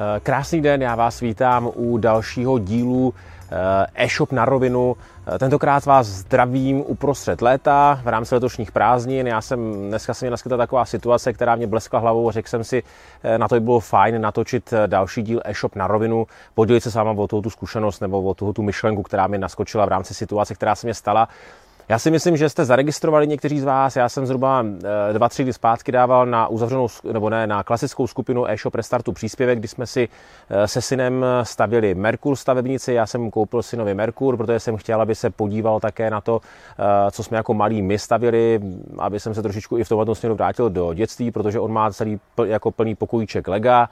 Eh, krásný den, já vás vítám u dalšího dílu eh, e-shop na rovinu. Eh, tentokrát vás zdravím uprostřed léta v rámci letošních prázdnin. Já jsem dneska se mě naskytla taková situace, která mě bleskla hlavou a řekl jsem si, na to by bylo fajn natočit další díl e-shop na rovinu, podělit se s váma o tu zkušenost nebo o tu myšlenku, která mi naskočila v rámci situace, která se mě stala. Já si myslím, že jste zaregistrovali někteří z vás. Já jsem zhruba eh, dva, tři dny zpátky dával na uzavřenou, nebo ne, na klasickou skupinu e-shop Restartu příspěvek, kdy jsme si eh, se synem stavili Merkur stavebnici. Já jsem koupil synovi Merkur, protože jsem chtěl, aby se podíval také na to, eh, co jsme jako malí my stavili, aby jsem se trošičku i v tomhle směru vrátil do dětství, protože on má celý jako plný pokojíček lega,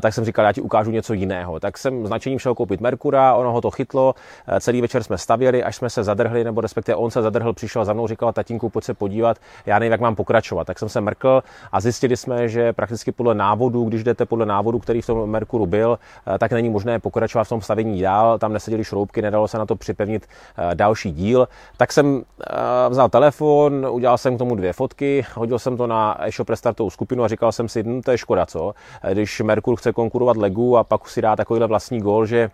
tak jsem říkal, já ti ukážu něco jiného. Tak jsem značením šel koupit Merkura, ono ho to chytlo, celý večer jsme stavěli, až jsme se zadrhli, nebo respektive on se zadrhl zadrhl, přišel za mnou, říkal, tatínku, pojď se podívat, já nevím, jak mám pokračovat. Tak jsem se mrkl a zjistili jsme, že prakticky podle návodu, když jdete podle návodu, který v tom Merkuru byl, eh, tak není možné pokračovat v tom stavění dál, tam neseděly šroubky, nedalo se na to připevnit eh, další díl. Tak jsem eh, vzal telefon, udělal jsem k tomu dvě fotky, hodil jsem to na e-shop restartovou skupinu a říkal jsem si, hm, to je škoda, co? Když Merkur chce konkurovat Legu a pak si dá takovýhle vlastní gol, že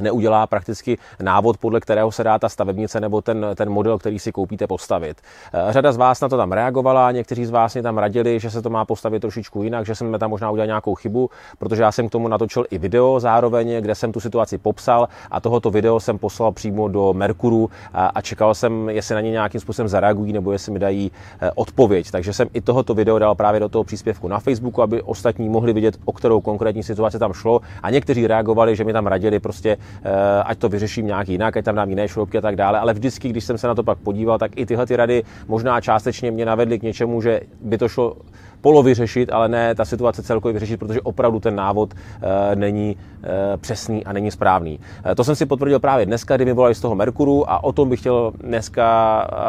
neudělá prakticky návod, podle kterého se dá ta stavebnice nebo ten, ten model, který si koupíte, postavit. Eh, řada z vás na to tam reagovala, někteří z vás mě tam radili, že se to má postavit trošičku jinak, že jsme tam možná udělali nějakou chybu, protože já jsem k tomu natočil i video zároveň, kde jsem tu situaci popsal a tohoto video jsem poslal přímo do Merkuru a, a čekal jsem, jestli na ně nějakým způsobem zareagují nebo jestli mi dají eh, odpověď. Takže jsem i tohoto video dal právě do toho příspěvku na Facebooku, aby ostatní mohli vidět, o kterou konkrétní situaci tam šlo a někteří reagovali, že mi tam radili prostě ať to vyřeším nějak jinak, ať tam dám jiné šroubky a tak dále. Ale vždycky, když jsem se na to pak podíval, tak i tyhle ty rady možná částečně mě navedly k něčemu, že by to šlo polo vyřešit, ale ne ta situace celkově vyřešit, protože opravdu ten návod e, není e, přesný a není správný. E, to jsem si potvrdil právě dneska, kdy mi volali z toho Merkuru a o tom bych chtěl dneska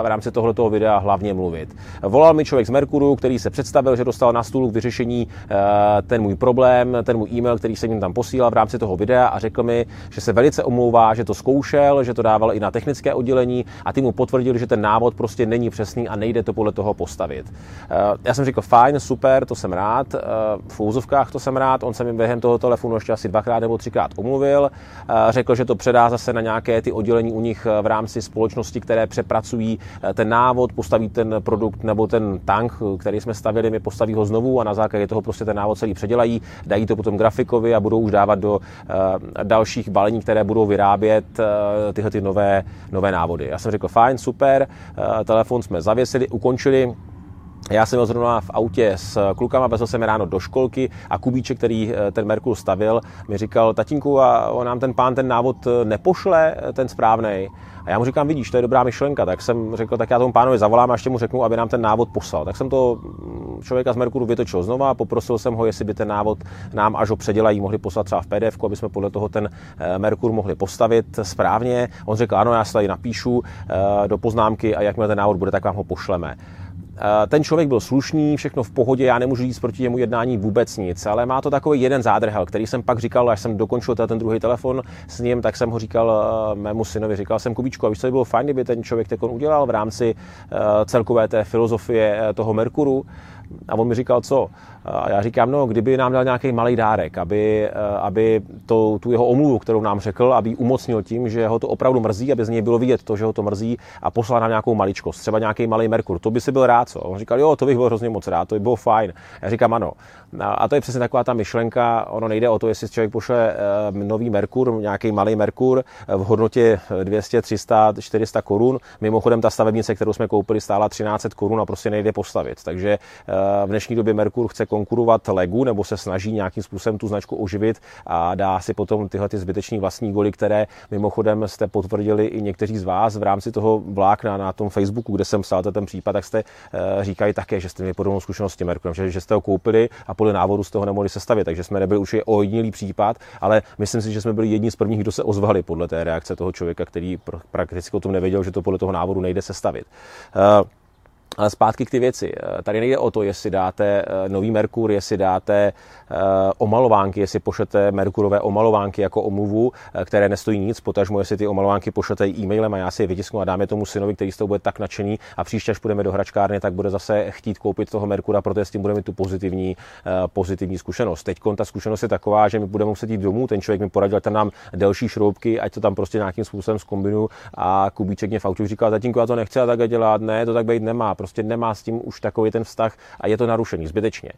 v rámci tohoto videa hlavně mluvit. Volal mi člověk z Merkuru, který se představil, že dostal na stůl k vyřešení ten můj problém, ten můj e-mail, který jsem jim tam posílal v rámci toho videa a řekl mi, že se velice omlouvá, že to zkoušel, že to dával i na technické oddělení a ty mu potvrdili, že ten návod prostě není přesný a nejde to podle toho postavit. Já jsem řekl, fajn, super, to jsem rád, eh, v úzovkách to jsem rád, on se mi během toho telefonu ještě asi dvakrát nebo třikrát omluvil, eh, řekl, že to předá zase na nějaké ty oddělení u nich eh, v rámci společnosti, které přepracují ten návod, postaví ten produkt nebo ten tank, který jsme stavili, mi postaví ho znovu a na základě toho prostě ten návod celý předělají, dají to potom grafikovi a budou už dávat do dalších balení, které budou vyrábět tyhle ty nové, nové návody. Já jsem řekl, fajn, super, telefon jsme zavěsili, ukončili, já jsem zrovna v autě s klukama, vezl jsem je ráno do školky a Kubíček, který eh, ten Merkur stavil, mi říkal, tatínku, a on nám ten pán ten návod eh, nepošle, eh, ten správný. A já mu říkám, vidíš, to je dobrá myšlenka. Tak jsem řekl, tak já tomu pánovi zavolám a ještě mu řeknu, aby nám ten návod poslal. Tak jsem to mm, člověka z Merkuru vytočil znova a poprosil jsem ho, jestli by ten návod nám, až ho předělají, mohli poslat třeba v PDF, aby jsme podle toho ten Merkur mohli postavit správně. On řekl, ano, já se tady napíšu do poznámky a jakmile ten návod bude, tak vám ho pošleme. Eh, ten člověk byl slušný, všechno v pohodě, já nemůžu říct proti němu jednání vůbec nic, ale má to takový jeden zádrhel, který jsem pak říkal, až jsem dokončil ten druhý telefon s ním, tak jsem ho říkal eh, mému synovi, říkal jsem Kubičku, a víš, co by bylo fajn, kdyby ten člověk tekon udělal v rámci eh, celkové té filozofie toho Merkuru, a on mi říkal, co? A já říkám, no, kdyby nám dal nějaký malý dárek, aby, aby to, tu jeho omluvu, kterou nám řekl, aby umocnil tím, že ho to opravdu mrzí, aby z něj bylo vidět to, že ho to mrzí a poslal nám nějakou maličkost, třeba nějaký malý Merkur. To by si byl rád, co? On říkal, jo, to bych byl hrozně moc rád, to by bylo fajn. Já říkám, ano. A to je přesně taková ta myšlenka, ono nejde o to, jestli člověk pošle nový Merkur, nějaký malý Merkur v hodnotě 200, 300, 400 korun. Mimochodem ta stavebnice, kterou jsme koupili, stála 1300 korun a prostě nejde postavit. Takže v dnešní době Merkur chce konkurovat Legu nebo se snaží nějakým způsobem tu značku oživit a dá si potom tyhle ty zbyteční vlastní goly, které mimochodem jste potvrdili i někteří z vás v rámci toho vlákna na tom Facebooku, kde jsem psal ten případ, tak jste uh, říkali také, že jste měli podobnou zkušenost s tím Merkurem, že, že jste ho koupili a podle návodu z toho nemohli sestavit, takže jsme nebyli určitě ojedinělý případ, ale myslím si, že jsme byli jedni z prvních, kdo se ozvali podle té reakce toho člověka, který prakticky o tom nevěděl, že to podle toho návodu nejde sestavit. Uh, Ale zpátky k ty věci. Eh, tady nejde o to, jestli dáte eh, nový Merkur, jestli dáte eh, omalovánky, jestli pošlete Merkurové omalovánky jako omluvu, které nestojí nic, potažmo, jestli ty omalovánky pošlete e-mailem a já si je vytisknu a dáme tomu synovi, který z toho bude tak nadšený a příště, až půjdeme do hračkárny, tak bude zase chtít koupit toho Merkura, protože s tím budeme tu pozitivní, pozitivní zkušenost. Teď ta zkušenost je taková, že my budeme muset jít domů, ten člověk mi poradil, ten nám delší šroubky, ať to tam prostě nějakým způsobem zkombinu a Kubíček mě v autě říká, tatínku, já to nechci a tak dělat, ne, to tak být nemá prostě nemá s tím už takový ten vztah a je to narušený zbytečně.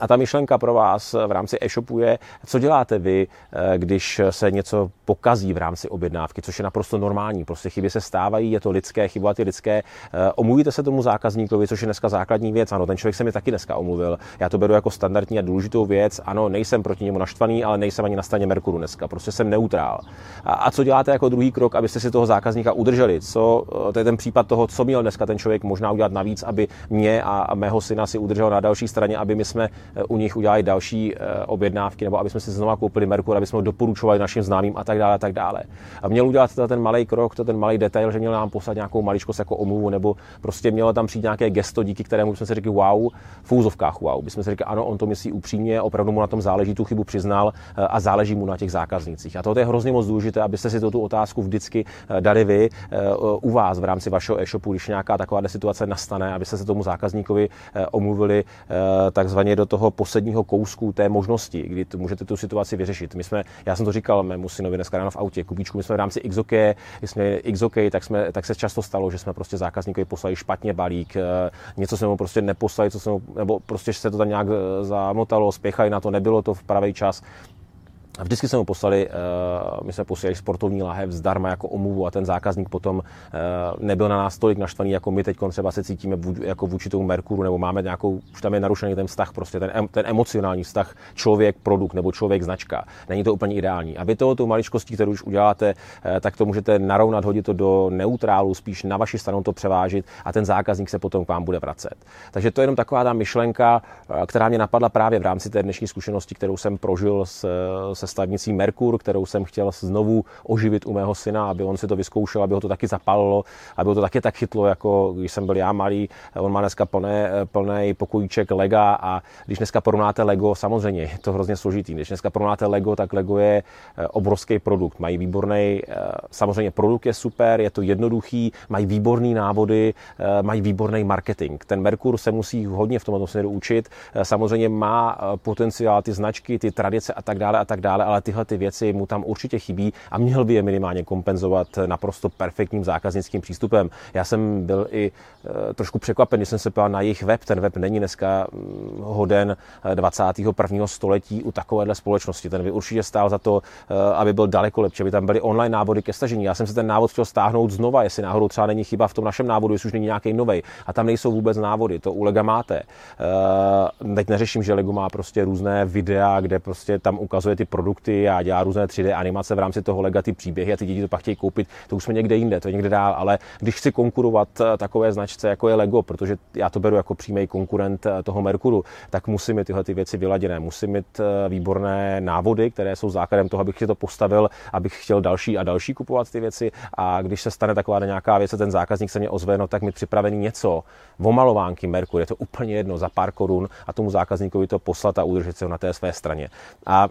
A ta myšlenka pro vás v rámci e-shopu je, co děláte vy, když se něco pokazí v rámci objednávky, což je naprosto normální. Prostě chyby se stávají, je to lidské, chyba ty lidské. Omluvíte se tomu zákazníkovi, což je dneska základní věc. Ano, ten člověk se mi taky dneska omluvil. Já to beru jako standardní a důležitou věc. Ano, nejsem proti němu naštvaný, ale nejsem ani na straně Merkuru dneska. Prostě jsem neutrál. A, a co děláte jako druhý krok, abyste si toho zákazníka udrželi? Co, to je ten případ toho, co měl dneska ten člověk možná udělat navíc, aby mě a mého syna si udržel na další straně, aby my jsme eh, u nich udělali další eh, objednávky, nebo aby jsme si znova koupili Merkur, aby jsme ho doporučovali našim známým a tak dále. A tak dále. A měl udělat ten malý krok, to ten malý detail, že měl nám poslat nějakou maličkost jako omluvu, nebo prostě mělo tam přijít nějaké gesto, díky kterému jsme si řekli wow, v úzovkách wow. My jsme si řekli, ano, on to myslí upřímně, opravdu mu na tom záleží, tu chybu přiznal eh, a záleží mu na těch zákaznících. A to je hrozně moc důležité, abyste si to tu otázku vždycky dali vy u vás v rámci vašeho e-shopu, když nějaká taková situace nastane, abyste se tomu zákazníkovi eh, omluvili eh, takzvaně do toho posledního kousku té možnosti, kdy můžete tu situaci vyřešit. My jsme, já jsem to říkal mému synovi dneska ráno v autě, Kubíčku, my jsme v rámci XOK, jsme XOK, tak, jsme, tak se často stalo, že jsme prostě zákazníkovi poslali špatně balík, eh, něco jsme mu prostě neposlali, co jsme, nebo prostě se to tam nějak zamotalo, spěchali na to, nebylo to v pravý čas, a vždycky jsme mu poslali, uh, my jsme posílali sportovní láhev zdarma jako omluvu a ten zákazník potom uh, nebyl na nás tolik naštvaný, jako my teď třeba se cítíme jako vůči tomu Merkuru, nebo máme nějakou, už tam je narušený ten vztah, prostě ten, ten emocionální vztah člověk, produkt nebo člověk, značka. Není to úplně ideální. A vy toho tu maličkostí, kterou už uděláte, uh, tak to můžete narovnat, hodit to do neutrálu, spíš na vaši stranu to převážit a ten zákazník se potom k vám bude vracet. Takže to je jenom taková ta myšlenka, která mě napadla právě v rámci té dnešní zkušenosti, kterou jsem prožil s, se stavnicí Merkur, kterou jsem chtěl znovu oživit u mého syna, aby on si to vyzkoušel, aby ho to taky zapalilo, aby ho to taky tak chytlo, jako když jsem byl já malý. On má dneska plné, plný pokojíček Lega a když dneska porovnáte Lego, samozřejmě je to hrozně složitý. Když dneska porovnáte Lego, tak Lego je eh, obrovský produkt. Mají výborný, eh, samozřejmě produkt je super, je to jednoduchý, mají výborný návody, eh, mají výborný marketing. Ten Merkur se musí hodně v tomto směru učit. Samozřejmě má potenciál ty značky, ty tradice a tak dále a tak dále dále, ale tyhle ty věci mu tam určitě chybí a měl by je minimálně kompenzovat naprosto perfektním zákaznickým přístupem. Já jsem byl i e, trošku překvapen, když jsem se ptal na jejich web. Ten web není dneska mm, hoden 21. E, století u takovéhle společnosti. Ten by určitě stál za to, e, aby byl daleko lepší, aby tam byly online návody ke stažení. Já jsem se ten návod chtěl stáhnout znova, jestli náhodou třeba není chyba v tom našem návodu, jestli už není nějaký nový. A tam nejsou vůbec návody, to u Lega máte. Teď neřeším, že Lego má prostě různé videa, kde prostě tam ukazuje ty produkty produkty a dělá různé 3D animace v rámci toho lega, ty příběhy a ty děti to pak chtějí koupit, to už jsme někde jinde, to je někde dál, ale když chci konkurovat eh, takové značce, jako je Lego, protože já to beru jako přímý konkurent eh, toho Merkuru, tak musím mít tyhle ty věci vyladěné, musím mít eh, výborné návody, které jsou základem toho, abych si to postavil, abych chtěl další a další kupovat ty věci. A když se stane taková nějaká věc, ten zákazník se mě ozve, no tak mít připravený něco, omalovánky Merkur, je to úplně jedno za pár korun a tomu zákazníkovi to poslat a udržet se ho na té své straně. A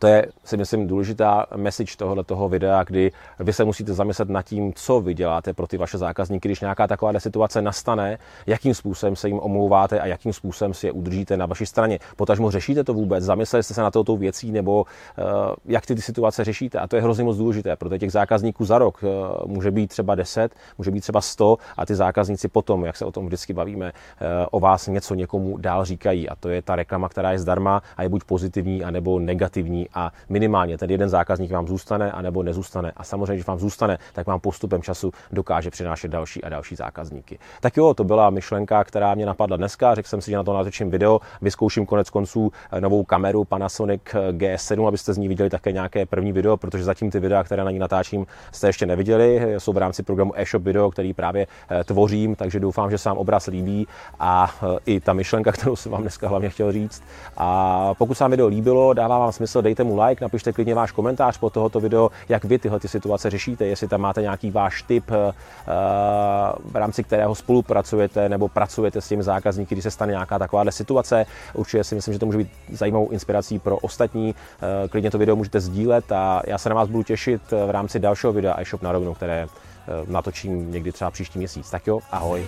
to je, si myslím, důležitá message tohoto toho videa, kdy vy se musíte zamyslet nad tím, co vy děláte pro ty vaše zákazníky, když nějaká taková situace nastane, jakým způsobem se jim omlouváte a jakým způsobem si je udržíte na vaší straně. Potažmo řešíte to vůbec, zamysleli jste se na touto věcí, nebo uh, jak ty, ty situace řešíte. A to je hrozně moc důležité, protože těch zákazníků za rok uh, může být třeba 10, může být třeba 100 a ty zákazníci potom, jak se o tom vždycky bavíme, uh, o vás něco někomu dál říkají. A to je ta reklama, která je zdarma a je buď pozitivní, anebo negativní a minimálně ten jeden zákazník vám zůstane, anebo nezůstane. A samozřejmě, když vám zůstane, tak vám postupem času dokáže přinášet další a další zákazníky. Tak jo, to byla myšlenka, která mě napadla dneska. Řekl jsem si, že na to natočím video, vyzkouším konec konců eh, novou kameru Panasonic eh, G7, abyste z ní viděli také nějaké první video, protože zatím ty videa, které na ní natáčím, jste ještě neviděli. Jsou v rámci programu eShop Video, který právě eh, tvořím, takže doufám, že se vám obraz líbí a i ta myšlenka, kterou jsem vám dneska hlavně chtěl říct. A pokud se vám video líbilo, dává vám smysl, dejte dejte mu like, napište klidně váš komentář po tohoto video, jak vy tyhle ty situace řešíte, jestli tam máte nějaký váš tip, eh, v rámci kterého spolupracujete nebo pracujete s těmi zákazníky, když se stane nějaká takováhle situace. Určitě si myslím, že to může být zajímavou inspirací pro ostatní. Eh, klidně to video můžete sdílet a já se na vás budu těšit v rámci dalšího videa iShop na rovinu, které natočím někdy třeba příští měsíc. Tak jo, ahoj.